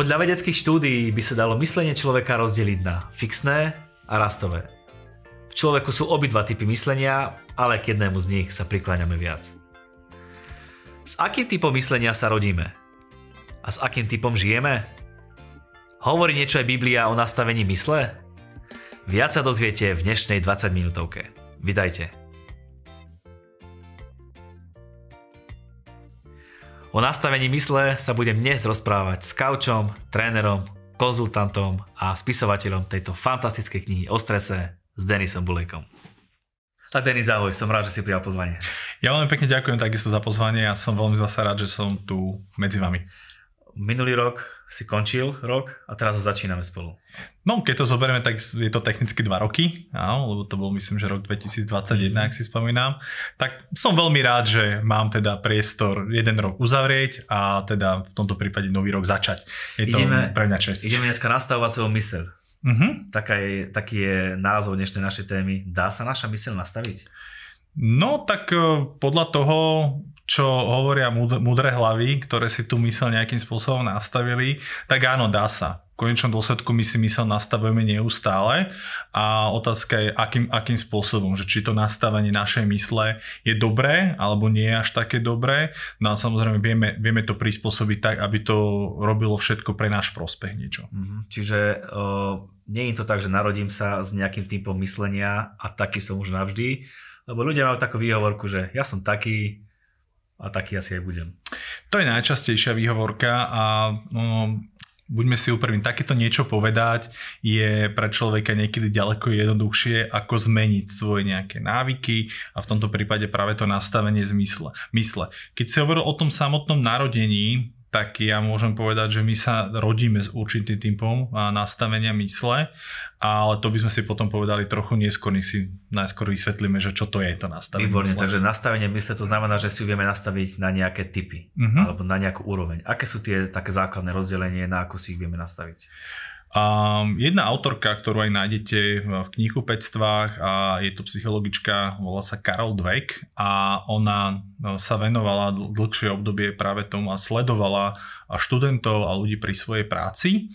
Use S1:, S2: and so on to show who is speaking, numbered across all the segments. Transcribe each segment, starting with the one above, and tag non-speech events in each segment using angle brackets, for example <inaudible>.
S1: Podľa vedeckých štúdií by sa dalo myslenie človeka rozdeliť na fixné a rastové. V človeku sú obidva typy myslenia, ale k jednému z nich sa prikláňame viac. S akým typom myslenia sa rodíme? A s akým typom žijeme? Hovorí niečo aj Biblia o nastavení mysle? Viac sa dozviete v dnešnej 20 minútovke. Vitajte. O nastavení mysle sa budem dnes rozprávať s kaučom, trénerom, konzultantom a spisovateľom tejto fantastickej knihy o strese s Denisom Bulejkom. Tak Denis, ahoj, som rád, že si prijal pozvanie.
S2: Ja veľmi pekne ďakujem takisto za pozvanie a som veľmi zase rád, že som tu medzi vami
S1: minulý rok si končil rok a teraz ho začíname spolu.
S2: No, keď to zoberieme, tak je to technicky 2 roky, áno, lebo to bol myslím, že rok 2021, ak si spomínam. Tak som veľmi rád, že mám teda priestor jeden rok uzavrieť a teda v tomto prípade nový rok začať. Je ideme, to pre mňa čest.
S1: Ideme dneska nastavovať svoju myseľ. Uh-huh. Taká je, taký je názov dnešnej našej témy. Dá sa naša myseľ nastaviť?
S2: No tak eh, podľa toho, čo hovoria mudré hlavy, ktoré si tú mysel nejakým spôsobom nastavili, tak áno, dá sa. V konečnom dôsledku my si mysel nastavujeme neustále a otázka je, akým, akým spôsobom, že či to nastavenie našej mysle je dobré alebo nie je až také dobré. No a samozrejme vieme, vieme to prispôsobiť tak, aby to robilo všetko pre náš prospech niečo.
S1: Mm-hmm. Čiže uh, nie je to tak, že narodím sa s nejakým typom myslenia a taký som už navždy, lebo ľudia majú takú výhovorku, že ja som taký, a taký asi aj budem.
S2: To je najčastejšia výhovorka a no, buďme si úprimní, takéto niečo povedať je pre človeka niekedy ďaleko jednoduchšie, ako zmeniť svoje nejaké návyky a v tomto prípade práve to nastavenie zmysle. Mysle. Keď si hovoril o tom samotnom narodení, tak ja môžem povedať, že my sa rodíme s určitým typom nastavenia mysle, ale to by sme si potom povedali trochu neskôr, nech si najskôr vysvetlíme, že čo to je to nastavenie
S1: Výborne, mysle. takže nastavenie mysle to znamená, že si ju vieme nastaviť na nejaké typy uh-huh. alebo na nejakú úroveň. Aké sú tie také základné rozdelenie, na ako si ich vieme nastaviť?
S2: Um, jedna autorka, ktorú aj nájdete v knihkupectvách a je to psychologička, volá sa Carol Dweck a ona no, sa venovala dlhšie obdobie práve tomu a sledovala študentov a ľudí pri svojej práci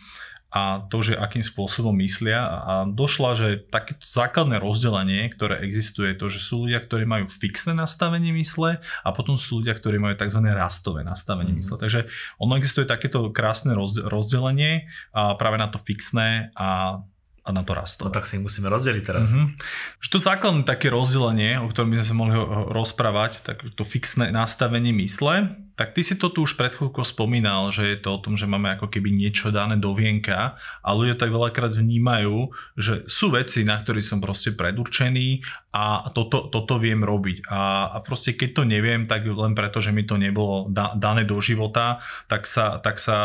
S2: a to, že akým spôsobom myslia a došla, že takéto základné rozdelenie, ktoré existuje, to, že sú ľudia, ktorí majú fixné nastavenie mysle a potom sú ľudia, ktorí majú tzv. rastové nastavenie mm. mysle. Takže ono existuje takéto krásne rozdelenie a práve na to fixné a a na to rastlo.
S1: No tak si ich musíme rozdeliť teraz.
S2: Mm-hmm. Že to základné také rozdelenie, o ktorom by sme sa mohli rozprávať, tak to fixné nastavenie mysle, tak ty si to tu už pred chvíľkou spomínal, že je to o tom, že máme ako keby niečo dané do vienka a ľudia tak veľakrát vnímajú, že sú veci, na ktorých som proste predurčený a toto, toto viem robiť. A, a proste keď to neviem, tak len preto, že mi to nebolo da, dané do života, tak sa, tak sa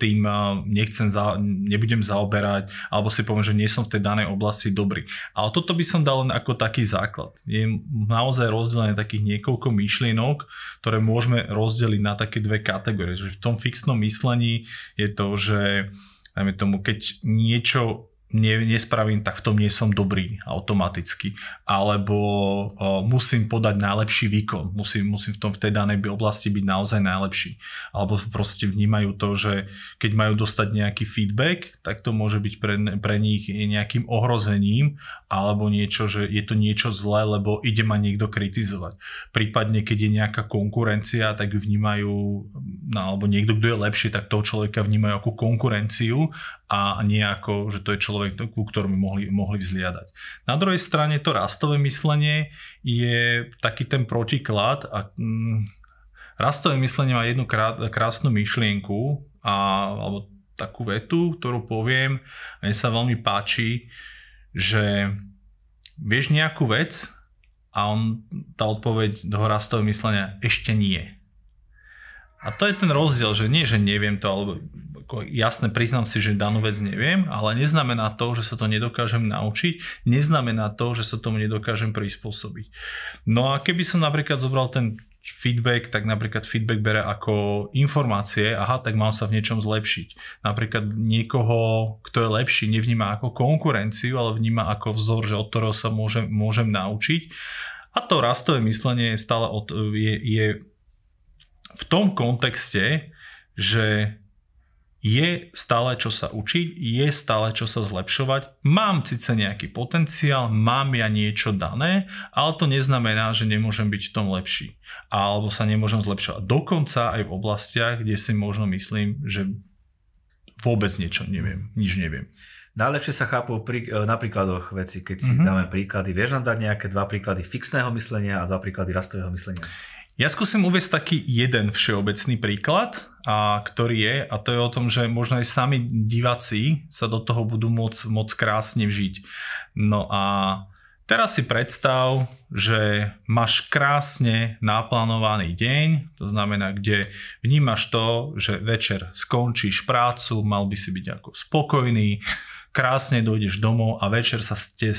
S2: tým nechcem za, nebudem zaoberať alebo si poviem, že nie som v tej danej oblasti dobrý. Ale toto by som dal len ako taký základ. Je naozaj rozdelené takých niekoľko myšlienok, ktoré môžeme rozdeliť rozdeliť na také dve kategórie. Že v tom fixnom myslení je to, že dajme tomu, keď niečo ne, nespravím, tak v tom nie som dobrý automaticky. Alebo o, musím podať najlepší výkon, musím, musím v tom v tej danej oblasti byť naozaj najlepší. Alebo proste vnímajú to, že keď majú dostať nejaký feedback, tak to môže byť pre, pre nich nejakým ohrozením alebo niečo, že je to niečo zlé, lebo ide ma niekto kritizovať. Prípadne, keď je nejaká konkurencia, tak ju vnímajú, no, alebo niekto, kto je lepší, tak toho človeka vnímajú ako konkurenciu a nie ako, že to je človek ku ktorému mohli, mohli vzliadať. Na druhej strane to rastové myslenie je taký ten protiklad a mm, rastové myslenie má jednu krát, krásnu myšlienku a, alebo takú vetu, ktorú poviem a mne sa veľmi páči, že vieš nejakú vec a on, tá odpoveď toho rastového myslenia ešte nie. A to je ten rozdiel, že nie, že neviem to, alebo ako jasne priznám si, že danú vec neviem, ale neznamená to, že sa to nedokážem naučiť, neznamená to, že sa tomu nedokážem prispôsobiť. No a keby som napríklad zobral ten feedback, tak napríklad feedback bere ako informácie, aha, tak mám sa v niečom zlepšiť. Napríklad niekoho, kto je lepší, nevníma ako konkurenciu, ale vníma ako vzor, že od ktorého sa môžem, môžem naučiť. A to rastové myslenie je stále od, je, je v tom kontexte, že je stále čo sa učiť, je stále čo sa zlepšovať, mám síce nejaký potenciál, mám ja niečo dané, ale to neznamená, že nemôžem byť v tom lepší. Alebo sa nemôžem zlepšovať. Dokonca aj v oblastiach, kde si možno myslím, že vôbec niečo neviem, nič neviem.
S1: Najlepšie sa chápu pri, e, na príkladoch veci, keď si mm-hmm. dáme príklady. Vieš nám dať nejaké dva príklady fixného myslenia a dva príklady rastového myslenia?
S2: Ja skúsim uvieť taký jeden všeobecný príklad, a ktorý je, a to je o tom, že možno aj sami diváci sa do toho budú môcť, môcť krásne vžiť. No a teraz si predstav, že máš krásne naplánovaný deň, to znamená, kde vnímaš to, že večer skončíš prácu, mal by si byť ako spokojný, krásne dojdeš domov a večer sa te,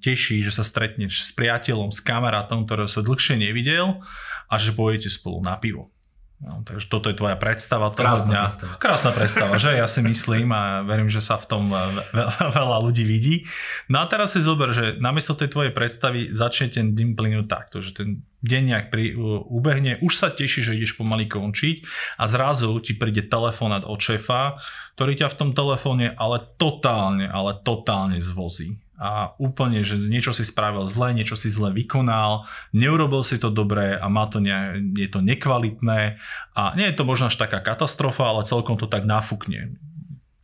S2: teší, že sa stretneš s priateľom, s kamarátom, ktorého sa dlhšie nevidel a že pôjdete spolu na pivo. No, takže toto je tvoja predstava toho
S1: Krásna
S2: dňa.
S1: predstava.
S2: Krásna predstava, že? Ja si myslím a verím, že sa v tom veľa, veľa ľudí vidí. No a teraz si zober, že namiesto tej tvojej predstavy začne ten deň plynúť takto, že ten deň nejak pri, ubehne, už sa teší, že ideš pomaly končiť a zrazu ti príde telefonát od šéfa, ktorý ťa v tom telefóne ale totálne, ale totálne zvozí a úplne, že niečo si spravil zle, niečo si zle vykonal, neurobil si to dobre a má to ne, je to nekvalitné a nie je to možno až taká katastrofa, ale celkom to tak nafúkne.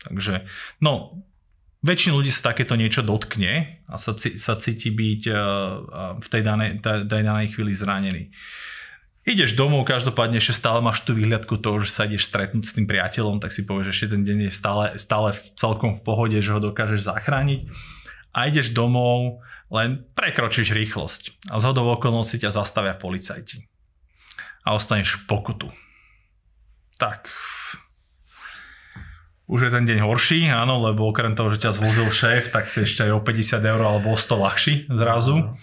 S2: Takže, no, väčšina ľudí sa takéto niečo dotkne a sa, sa cíti byť uh, v tej danej, tej, danej chvíli zranený. Ideš domov, každopádne ešte stále máš tú výhľadku toho, že sa ideš stretnúť s tým priateľom, tak si povieš, že ešte ten deň je stále, stále celkom v pohode, že ho dokážeš zachrániť a ideš domov, len prekročíš rýchlosť a z hodou okolností ťa zastavia policajti a ostaneš pokutu. Tak, už je ten deň horší, áno, lebo okrem toho, že ťa zvozil šéf, tak si ešte aj o 50 eur alebo o 100 ľahší zrazu.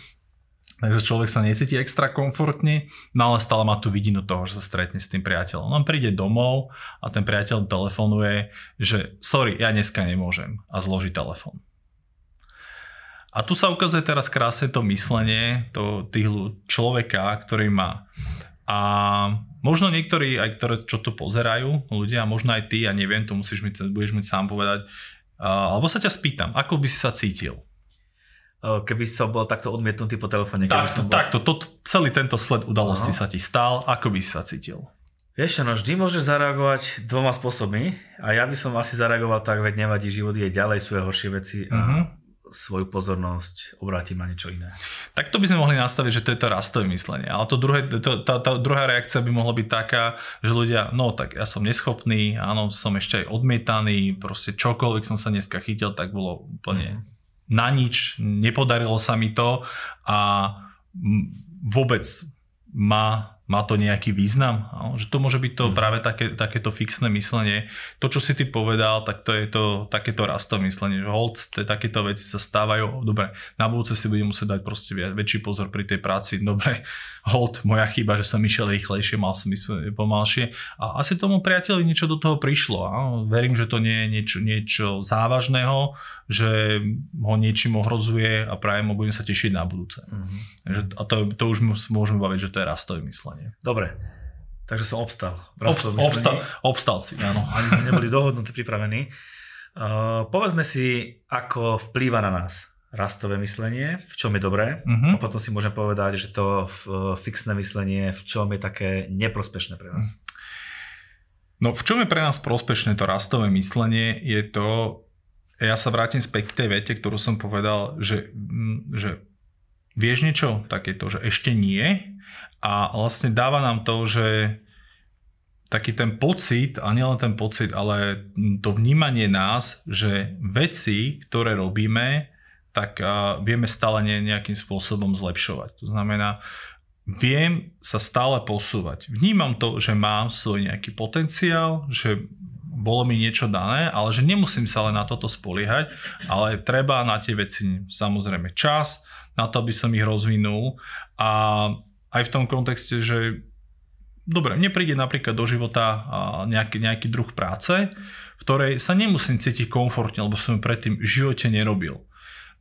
S2: Takže človek sa necíti extra komfortne, no ale stále má tú vidinu toho, že sa stretne s tým priateľom. On príde domov a ten priateľ telefonuje, že sorry, ja dneska nemôžem a zloží telefon. A tu sa ukazuje teraz krásne to myslenie to, tých človeka, ktorý má. A možno niektorí, aj ktoré, čo to pozerajú, ľudia, možno aj ty, ja neviem, to musíš mi, budeš mi sám povedať, uh, alebo sa ťa spýtam, ako by si sa cítil?
S1: Keby som bol takto odmietnutý po telefóne.
S2: Takto, bol... takto to, celý tento sled udalosti Aha. sa ti stal, ako by si sa cítil?
S1: Vieš no vždy môžeš zareagovať dvoma spôsobmi a ja by som asi zareagoval tak, veď nevadí, život je ďalej, sú aj horšie veci a uh-huh svoju pozornosť obrátim na niečo iné.
S2: Tak to by sme mohli nastaviť, že to je to rastové myslenie. Ale to druhé, to, tá, tá druhá reakcia by mohla byť taká, že ľudia, no tak ja som neschopný, áno, som ešte aj odmietaný, proste čokoľvek som sa dneska chytil, tak bolo úplne mm. na nič, nepodarilo sa mi to a vôbec ma má to nejaký význam? Že to môže byť to hmm. práve také, takéto fixné myslenie. To, čo si ty povedal, tak to je to takéto rastové myslenie, že hold, takéto veci sa stávajú. Dobre, na budúce si budem musieť dať proste väčší pozor pri tej práci. Dobre, <laughs> hold, moja chyba, že som išiel rýchlejšie, mal som ísť pomalšie. A asi tomu priateľi niečo do toho prišlo. A verím, že to nie je niečo, niečo závažného, že ho niečím ohrozuje a práve mu budem sa tešiť na budúce. Mm-hmm. A to, to už môžeme baviť, že to je rastové myslenie myslenie.
S1: Dobre, takže som obstal.
S2: Obstal, obstal, obstal si, áno.
S1: Ani sme neboli dohodnutí, pripravení. Uh, povedzme si, ako vplýva na nás rastové myslenie, v čom je dobré uh-huh. a potom si môžem povedať, že to fixné myslenie, v čom je také neprospešné pre nás.
S2: No v čom je pre nás prospešné to rastové myslenie je to, ja sa vrátim späť k tej vete, ktorú som povedal, že, že vieš niečo takéto, že ešte nie, a vlastne dáva nám to, že taký ten pocit, a nielen ten pocit, ale to vnímanie nás, že veci, ktoré robíme, tak vieme stále nejakým spôsobom zlepšovať. To znamená, viem sa stále posúvať. Vnímam to, že mám svoj nejaký potenciál, že bolo mi niečo dané, ale že nemusím sa len na toto spoliehať, ale treba na tie veci samozrejme čas, na to, aby som ich rozvinul a aj v tom kontexte, že dobre, mne príde napríklad do života nejaký, nejaký druh práce, v ktorej sa nemusím cítiť komfortne, lebo som ju predtým v živote nerobil.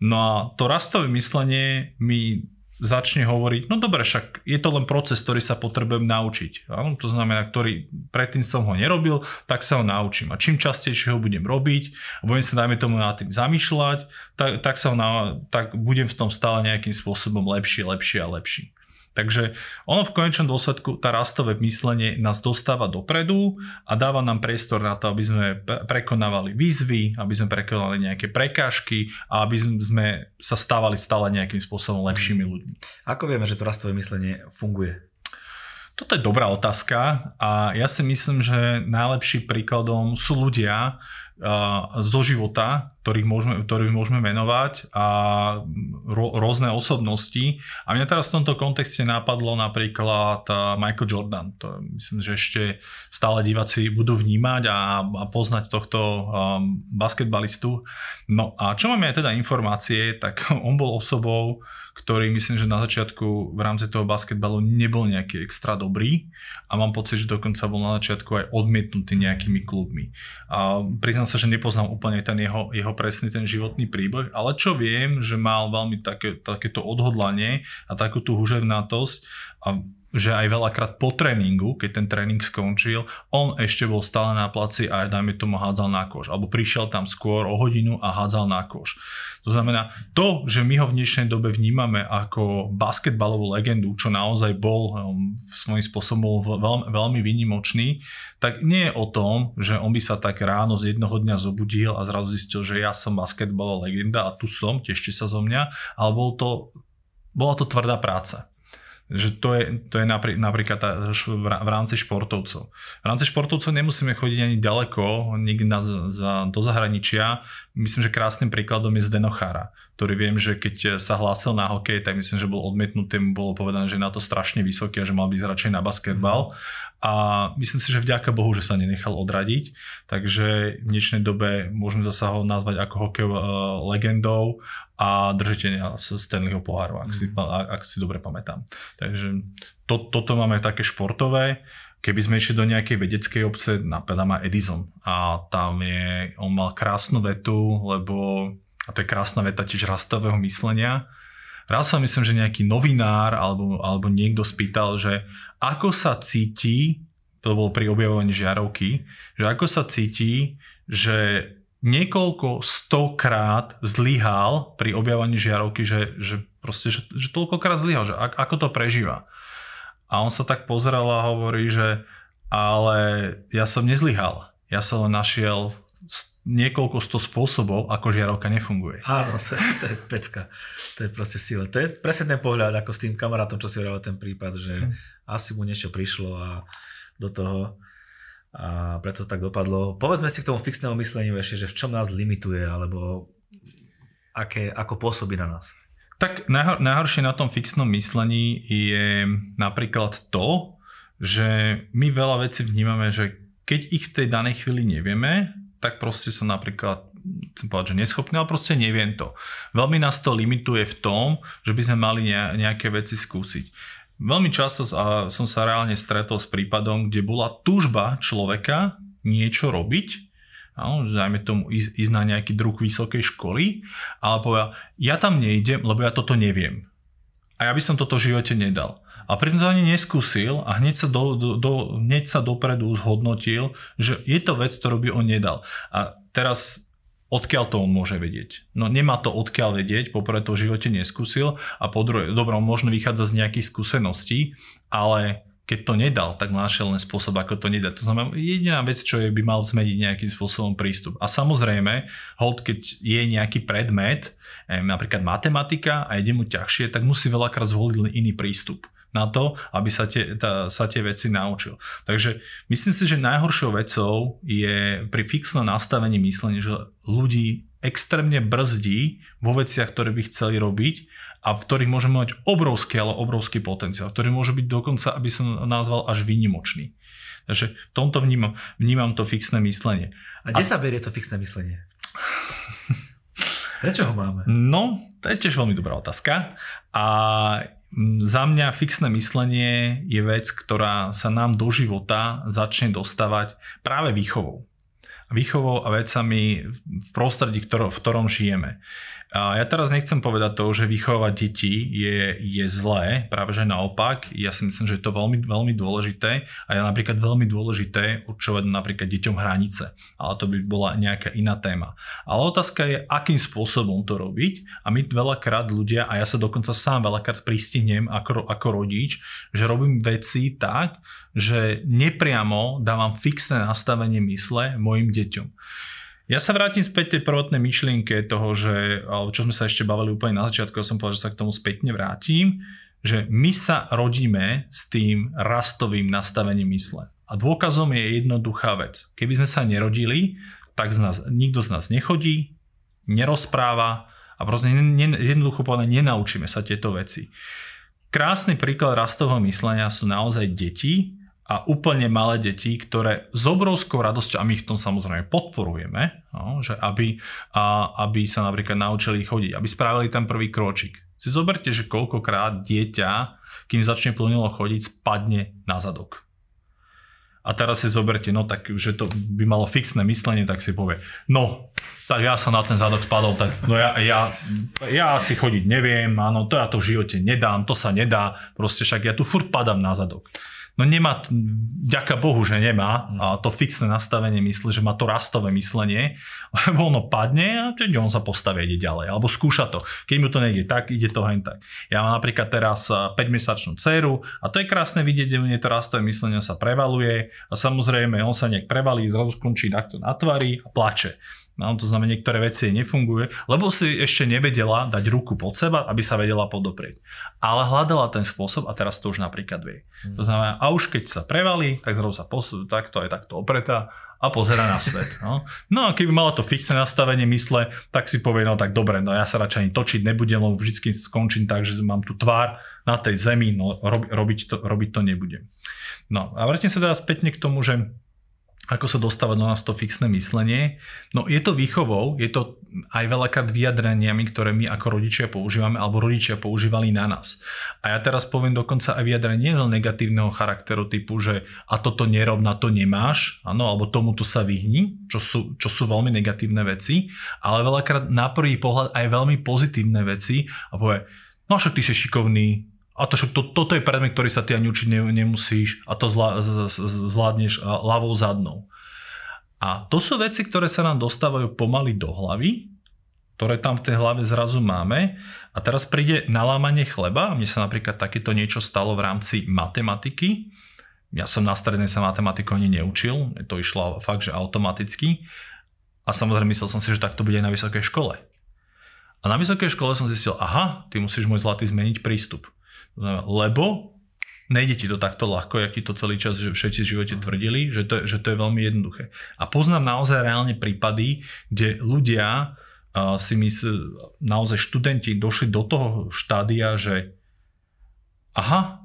S2: No a to rastové myslenie mi začne hovoriť, no dobre, však je to len proces, ktorý sa potrebujem naučiť. Áno, to znamená, ktorý predtým som ho nerobil, tak sa ho naučím. A čím častejšie ho budem robiť, budem sa dajme tomu nad tým zamýšľať, tak, tak, sa ho na, tak budem v tom stále nejakým spôsobom lepšie, lepšie a lepší. Takže ono v konečnom dôsledku, tá rastové myslenie nás dostáva dopredu a dáva nám priestor na to, aby sme prekonávali výzvy, aby sme prekonali nejaké prekážky a aby sme sa stávali stále nejakým spôsobom lepšími ľuďmi.
S1: Ako vieme, že to rastové myslenie funguje?
S2: Toto je dobrá otázka a ja si myslím, že najlepším príkladom sú ľudia, zo života, ktorých môžeme, ktorých môžeme menovať a rôzne osobnosti. A mňa teraz v tomto kontexte napadlo napríklad Michael Jordan. To myslím, že ešte stále diváci budú vnímať a, a poznať tohto um, basketbalistu. No a čo máme aj teda informácie, tak <laughs> on bol osobou, ktorý myslím, že na začiatku v rámci toho basketbalu nebol nejaký extra dobrý a mám pocit, že dokonca bol na začiatku aj odmietnutý nejakými klubmi. A priznám sa, že nepoznám úplne ten jeho, jeho presný ten životný príbeh, ale čo viem, že mal veľmi také, takéto odhodlanie a takú tú huževnatosť a že aj veľakrát po tréningu, keď ten tréning skončil, on ešte bol stále na placi a dajme tomu hádzal na koš. Alebo prišiel tam skôr o hodinu a hádzal na koš. To znamená, to, že my ho v dnešnej dobe vnímame ako basketbalovú legendu, čo naozaj bol um, svojím spôsobom veľmi, veľmi výnimočný, tak nie je o tom, že on by sa tak ráno z jednoho dňa zobudil a zrazu zistil, že ja som basketbalová legenda a tu som, tešte sa zo mňa, ale bol to, bola to tvrdá práca že to je, to je napr- napríklad tá, v rámci športovcov. V rámci športovcov nemusíme chodiť ani ďaleko, nikdy na, za, do zahraničia. Myslím, že krásnym príkladom je Zdeno Chara, ktorý viem, že keď sa hlásil na hokej, tak myslím, že bol odmietnutý, mu bolo povedané, že je na to strašne vysoký a že mal byť radšej na basketbal. A myslím si, že vďaka Bohu, že sa nenechal odradiť. Takže v dnešnej dobe môžeme zase ho nazvať ako hokej uh, legendou a držiteľa Stanleyho poháru, ak, si, mm. ak si dobre pamätám. Takže to, toto máme také športové. Keby sme išli do nejakej vedeckej obce, napadá ma Edison. A tam je, on mal krásnu vetu, lebo, a to je krásna veta tiež rastového myslenia, Raz sa myslím, že nejaký novinár alebo, alebo niekto spýtal, že ako sa cíti, to bolo pri objavovaní žiarovky, že ako sa cíti, že niekoľko stokrát zlyhal pri objavovaní žiarovky, že, že proste, že, že toľkokrát zlyhal, že ako to prežíva. A on sa tak pozeral a hovorí, že ale ja som nezlyhal. Ja som len našiel niekoľko sto spôsobov, ako žiarovka nefunguje.
S1: Áno, to, je pecka. To je proste sila. To je presne ten pohľad, ako s tým kamarátom, čo si hovoril ten prípad, že hmm. asi mu niečo prišlo a do toho a preto tak dopadlo. Povedzme si k tomu fixnému mysleniu ešte, že v čom nás limituje, alebo aké, ako pôsobí na nás.
S2: Tak najhor, najhoršie na tom fixnom myslení je napríklad to, že my veľa vecí vnímame, že keď ich v tej danej chvíli nevieme, tak proste som napríklad chcem povedať, že neschopný, ale proste neviem to. Veľmi nás to limituje v tom, že by sme mali nejaké veci skúsiť. Veľmi často som sa reálne stretol s prípadom, kde bola túžba človeka niečo robiť, Áno, dajme tomu ísť, na nejaký druh vysokej školy, ale povedal, ja tam nejdem, lebo ja toto neviem. A ja by som toto v živote nedal. A pritom to ani neskúsil a hneď sa, do, do, do, hneď sa dopredu zhodnotil, že je to vec, ktorú by on nedal. A teraz odkiaľ to on môže vedieť? No nemá to odkiaľ vedieť, poprvé to v živote neskúsil a po druhé, dobro, možno vychádza z nejakých skúseností, ale keď to nedal, tak našiel len spôsob, ako to nedá. To znamená, jediná vec, čo je, by mal zmeniť nejakým spôsobom prístup. A samozrejme, hold, keď je nejaký predmet, napríklad matematika a ide mu ťažšie, tak musí veľakrát zvoliť iný prístup na to, aby sa tie, tá, sa tie veci naučil. Takže myslím si, že najhoršou vecou je pri fixnom nastavení myslenia, že ľudí extrémne brzdí vo veciach, ktoré by chceli robiť a v ktorých môžeme mať obrovský, ale obrovský potenciál, ktorý môže byť dokonca, aby som nazval až výnimočný. Takže v tomto vnímam, vnímam to fixné myslenie.
S1: A kde a... sa berie to fixné myslenie? <laughs> Prečo ho máme?
S2: No, to je tiež veľmi dobrá otázka. A za mňa fixné myslenie je vec, ktorá sa nám do života začne dostávať práve výchovou. Výchovou a vecami v prostredí, v ktorom žijeme. A ja teraz nechcem povedať to, že vychovať deti je, je zlé, práve že naopak. Ja si myslím, že je to veľmi, veľmi dôležité a je napríklad veľmi dôležité určovať napríklad deťom hranice. Ale to by bola nejaká iná téma. Ale otázka je, akým spôsobom to robiť. A my veľakrát ľudia, a ja sa dokonca sám veľakrát pristihnem ako, ako rodič, že robím veci tak, že nepriamo dávam fixné nastavenie mysle mojim deťom. Ja sa vrátim späť tej prvotnej myšlienke toho, že, čo sme sa ešte bavili úplne na začiatku, ja som povedal, že sa k tomu spätne vrátim, že my sa rodíme s tým rastovým nastavením mysle. A dôkazom je jednoduchá vec. Keby sme sa nerodili, tak z nás, nikto z nás nechodí, nerozpráva a proste jednoducho povedané nenaučíme sa tieto veci. Krásny príklad rastového myslenia sú naozaj deti, a úplne malé deti, ktoré s obrovskou radosťou, a my ich v tom samozrejme podporujeme, no, že aby, a, aby sa napríklad naučili chodiť, aby spravili ten prvý kročik. Si zoberte, že koľkokrát dieťa, kým začne plnilo chodiť, spadne na zadok. A teraz si zoberte, no tak, že to by malo fixné myslenie, tak si povie, no, tak ja som na ten zadok spadol, tak no ja, ja, ja si chodiť neviem, áno, to ja to v živote nedám, to sa nedá, proste však ja tu furt padám na zadok. No nemá, ďaká Bohu, že nemá a to fixné nastavenie mysle, že má to rastové myslenie, <laughs> lebo ono padne a teď on sa postaví ide ďalej, alebo skúša to. Keď mu to nejde tak, ide to hen tak. Ja mám napríklad teraz 5-mesačnú dceru a to je krásne vidieť, že to rastové myslenie sa prevaluje a samozrejme on sa nejak prevalí, zrazu skončí takto na tvári a plače. No, to znamená, niektoré veci jej nefungujú, lebo si ešte nevedela dať ruku pod seba, aby sa vedela podoprieť. Ale hľadala ten spôsob a teraz to už napríklad vie. Mm. To znamená, a už keď sa prevalí, tak zrazu sa posú, takto je takto opretá a pozera na svet. No. no a keby mala to fixné nastavenie mysle, tak si povie, no tak dobre, no ja sa radšej ani točiť nebudem, lebo vždy skončím tak, že mám tu tvár na tej zemi, no robiť to, robiť to nebudem. No a vrátim sa teraz spätne k tomu, že ako sa dostávať do nás to fixné myslenie. No je to výchovou, je to aj veľakrát vyjadreniami, ktoré my ako rodičia používame alebo rodičia používali na nás. A ja teraz poviem dokonca aj vyjadrenie negatívneho charakteru typu, že a toto nerob, na to nemáš, áno, alebo tomuto sa vyhni, čo sú, čo sú veľmi negatívne veci, ale veľakrát na prvý pohľad aj veľmi pozitívne veci a povie, no však ty si šikovný, a to, to, toto je predmet, ktorý sa ty ani učiť nemusíš a to zvlá, zvládneš ľavou zadnou. A to sú veci, ktoré sa nám dostávajú pomaly do hlavy, ktoré tam v tej hlave zrazu máme. A teraz príde nalámanie chleba. Mne sa napríklad takéto niečo stalo v rámci matematiky. Ja som na strednej sa matematiku ani neučil. To išlo fakt, že automaticky. A samozrejme myslel som si, že takto bude aj na vysokej škole. A na vysokej škole som zistil, aha, ty musíš môj zlatý zmeniť prístup. Lebo nejde ti to takto ľahko, jak ti to celý čas že všetci v živote tvrdili, že to, že to je veľmi jednoduché. A poznám naozaj reálne prípady, kde ľudia uh, si myslí, naozaj študenti došli do toho štádia, že aha,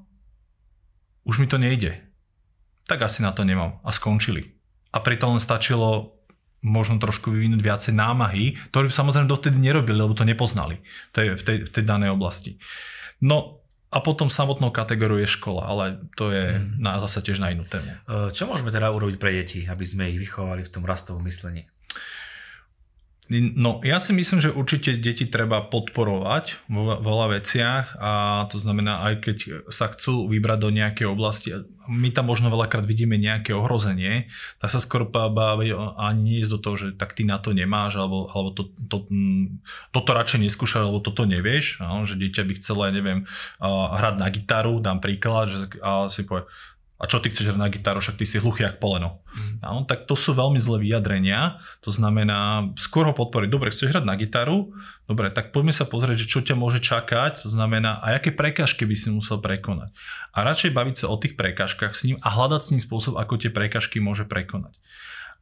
S2: už mi to nejde. Tak asi na to nemám. A skončili. A pritom len stačilo možno trošku vyvinúť viacej námahy, ktoré samozrejme dotedy nerobili, lebo to nepoznali v tej, v tej, v tej danej oblasti. No, a potom samotnou kategóriou je škola, ale to je mm. na, zase tiež na inú tému.
S1: Čo môžeme teda urobiť pre deti, aby sme ich vychovali v tom rastovom myslení?
S2: No, ja si myslím, že určite deti treba podporovať vo veľa veciach a to znamená, aj keď sa chcú vybrať do nejakej oblasti, my tam možno veľakrát vidíme nejaké ohrozenie, tak sa skôr baví ani nie do toho, že tak ty na to nemáš, alebo, alebo to, to, toto radšej neskúšaš, alebo toto nevieš, no, že dieťa by chcelo, ja neviem, hrať na gitaru, dám príklad, že, a si povie, a čo ty chceš hrať na gitaru, však ty si hluchý jak poleno. Mm. No, tak to sú veľmi zlé vyjadrenia, to znamená skôr ho podporiť. Dobre, chceš hrať na gitaru? Dobre, tak poďme sa pozrieť, že čo ťa môže čakať, to znamená, a aké prekážky by si musel prekonať. A radšej baviť sa o tých prekážkach s ním a hľadať s ním spôsob, ako tie prekážky môže prekonať.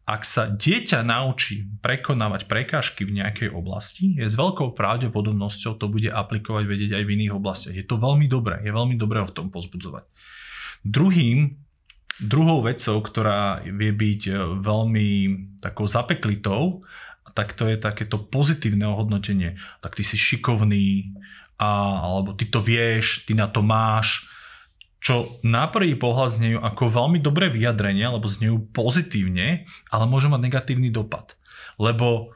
S2: Ak sa dieťa naučí prekonávať prekážky v nejakej oblasti, je s veľkou pravdepodobnosťou to bude aplikovať vedieť aj v iných oblastiach. Je to veľmi dobré, je veľmi dobré ho v tom pozbudzovať. Druhým, druhou vecou, ktorá vie byť e, veľmi takou zapeklitou, tak to je takéto pozitívne ohodnotenie. Tak ty si šikovný, a, alebo ty to vieš, ty na to máš, čo na prvý pohľad znejú ako veľmi dobré vyjadrenie, alebo znejú pozitívne, ale môže mať negatívny dopad. Lebo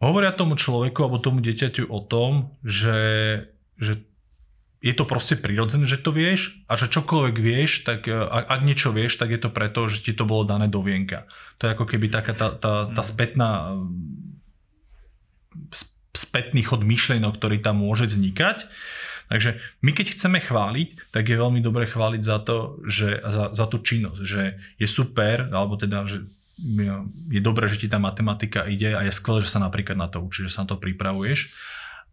S2: hovoria tomu človeku alebo tomu dieťaťu o tom, že, že je to proste prirodzené, že to vieš a že čokoľvek vieš, tak e, ak niečo vieš, tak je to preto, že ti to bolo dané do vienka. To je ako keby taká tá, tá, tá mm. spätná spätný chod myšlienok, ktorý tam môže vznikať. Takže my keď chceme chváliť, tak je veľmi dobre chváliť za to, že za, za tú činnosť, že je super, alebo teda, že je dobré, že ti tá matematika ide a je skvelé, že sa napríklad na to učíš, že sa na to pripravuješ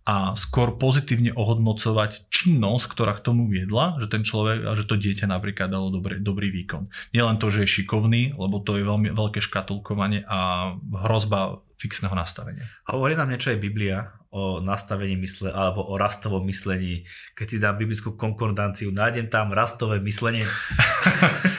S2: a skôr pozitívne ohodnocovať činnosť, ktorá k tomu viedla, že ten človek a že to dieťa napríklad dalo dobrý, dobrý výkon. Nielen to, že je šikovný, lebo to je veľmi veľké škatulkovanie a hrozba fixného nastavenia.
S1: Hovorí nám niečo aj Biblia o nastavení mysle alebo o rastovom myslení. Keď si dám biblickú konkordanciu, nájdem tam rastové myslenie. <laughs>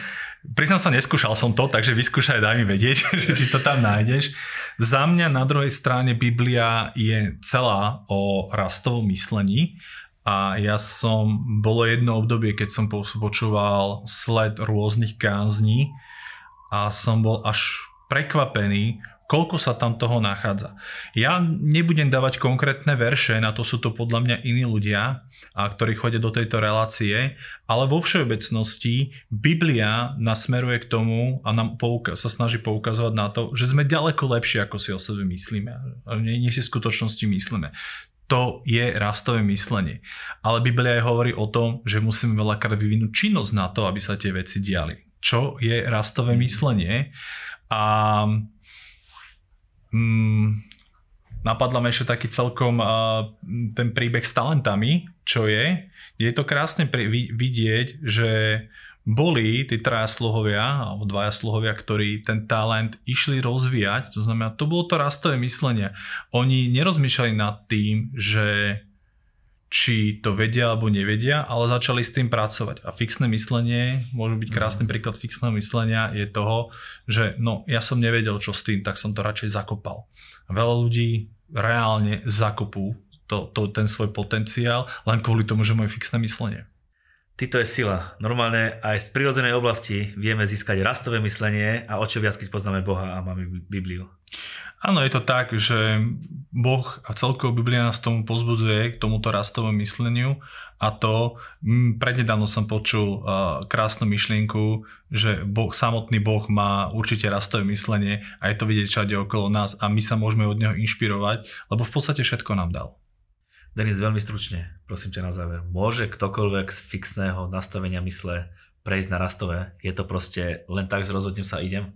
S2: Priznám sa, neskúšal som to, takže vyskúšaj, daj mi vedieť, <laughs> že či to tam nájdeš. Za mňa na druhej strane Biblia je celá o rastovom myslení a ja som, bolo jedno obdobie, keď som počúval sled rôznych kázní a som bol až prekvapený, koľko sa tam toho nachádza. Ja nebudem dávať konkrétne verše, na to sú to podľa mňa iní ľudia, a ktorí chodia do tejto relácie, ale vo všeobecnosti Biblia nasmeruje k tomu a nám pouka- sa snaží poukazovať na to, že sme ďaleko lepšie, ako si o sebe myslíme. Nie si v skutočnosti myslíme. To je rastové myslenie. Ale Biblia aj hovorí o tom, že musíme veľakrát vyvinúť činnosť na to, aby sa tie veci diali. Čo je rastové myslenie? A Hmm, napadla mi ešte taký celkom uh, ten príbeh s talentami, čo je. Je to krásne pri, vidieť, že boli tí traja sluhovia, alebo dvaja sluhovia, ktorí ten talent išli rozvíjať, to znamená, to bolo to rastové myslenie. Oni nerozmýšľali nad tým, že či to vedia alebo nevedia, ale začali s tým pracovať. A fixné myslenie, môže byť krásny mhm. príklad fixného myslenia, je toho, že no ja som nevedel čo s tým, tak som to radšej zakopal. Veľa ľudí reálne zakopú to, to, ten svoj potenciál len kvôli tomu, že majú fixné myslenie.
S1: Tyto je sila. Normálne aj z prirodzenej oblasti vieme získať rastové myslenie a o čo viac, keď poznáme Boha a máme Bibliu.
S2: Áno, je to tak, že Boh a celkovo Biblia nás tomu pozbudzuje k tomuto rastovému mysleniu a to prednedávno som počul krásnu myšlienku, že boh, samotný Boh má určite rastové myslenie a je to vidieť všade okolo nás a my sa môžeme od neho inšpirovať, lebo v podstate všetko nám dal.
S1: Denis, veľmi stručne, prosím ťa na záver. Môže ktokoľvek z fixného nastavenia mysle prejsť na rastové? Je to proste len tak, že rozhodnem sa idem?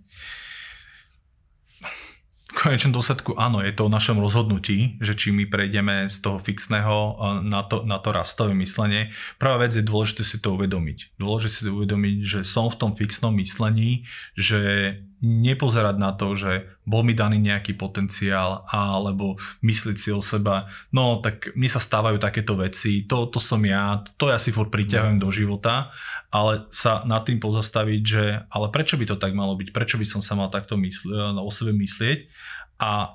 S2: V konečnom dôsledku áno, je to o našom rozhodnutí, že či my prejdeme z toho fixného na to, na to rastové myslenie. Prvá vec je dôležité si to uvedomiť. Dôležité si to uvedomiť, že som v tom fixnom myslení, že nepozerať na to, že bol mi daný nejaký potenciál alebo myslieť si o seba, no tak mne sa stávajú takéto veci, to, to som ja, to ja si furt priťahujem no. do života, ale sa nad tým pozastaviť, že ale prečo by to tak malo byť, prečo by som sa mal takto mysl- o sebe myslieť? A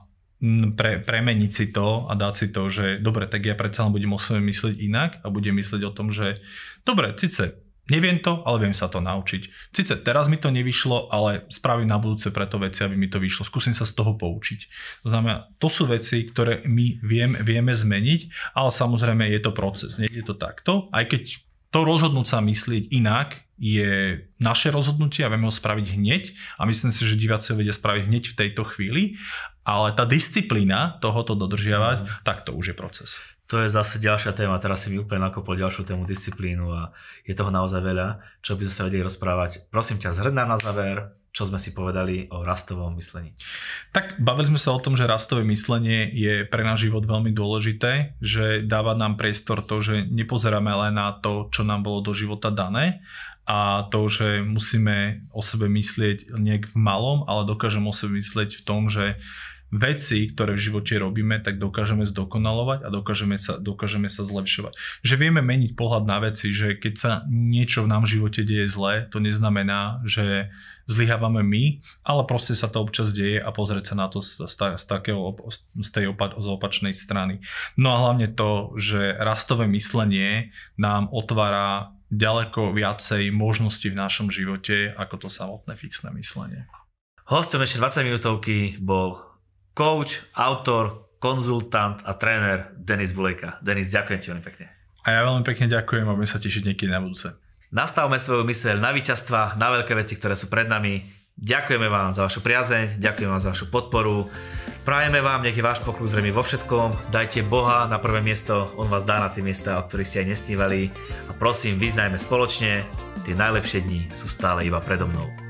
S2: pre, premeniť si to a dať si to, že dobre, tak ja predsa len budem o sebe myslieť inak a budem myslieť o tom, že dobre, síce Neviem to, ale viem sa to naučiť. Sice teraz mi to nevyšlo, ale spravím na budúce preto veci, aby mi to vyšlo. Skúsim sa z toho poučiť. To znamená, to sú veci, ktoré my viem, vieme zmeniť, ale samozrejme je to proces. Nie je to takto. Aj keď to rozhodnúť sa myslieť inak je naše rozhodnutie a vieme ho spraviť hneď a myslím si, že diváci ho vedia spraviť hneď v tejto chvíli, ale tá disciplína tohoto dodržiavať, mm. tak to už je proces
S1: to je zase ďalšia téma, teraz si mi úplne nakopol ďalšiu tému disciplínu a je toho naozaj veľa, čo by sme sa vedeli rozprávať. Prosím ťa, zhrň na záver, čo sme si povedali o rastovom myslení.
S2: Tak bavili sme sa o tom, že rastové myslenie je pre náš život veľmi dôležité, že dáva nám priestor to, že nepozeráme len na to, čo nám bolo do života dané a to, že musíme o sebe myslieť niek v malom, ale dokážeme o sebe myslieť v tom, že veci, ktoré v živote robíme, tak dokážeme zdokonalovať a dokážeme sa, dokážeme sa zlepšovať. Že vieme meniť pohľad na veci, že keď sa niečo v nám živote deje zle, to neznamená, že zlyhávame my, ale proste sa to občas deje a pozrieť sa na to z, z, z, takého, z tej opa- z opačnej strany. No a hlavne to, že rastové myslenie nám otvára ďaleko viacej možností v našom živote ako to samotné fixné myslenie.
S1: Hostom ešte 20 minútovky bol coach, autor konzultant a tréner Denis Bulejka. Denis, ďakujem ti veľmi pekne.
S2: A ja veľmi pekne ďakujem a budem sa tešiť niekedy na budúce.
S1: Nastavme svoju myseľ na víťazstva, na veľké veci, ktoré sú pred nami. Ďakujeme vám za vašu priazeň, ďakujem vám za vašu podporu. Prajeme vám, nech je váš pokruh zrejme vo všetkom. Dajte Boha na prvé miesto, On vás dá na tie miesta, o ktorých ste aj nesnívali. A prosím, vyznajme spoločne, tie najlepšie dni sú stále iba predo mnou.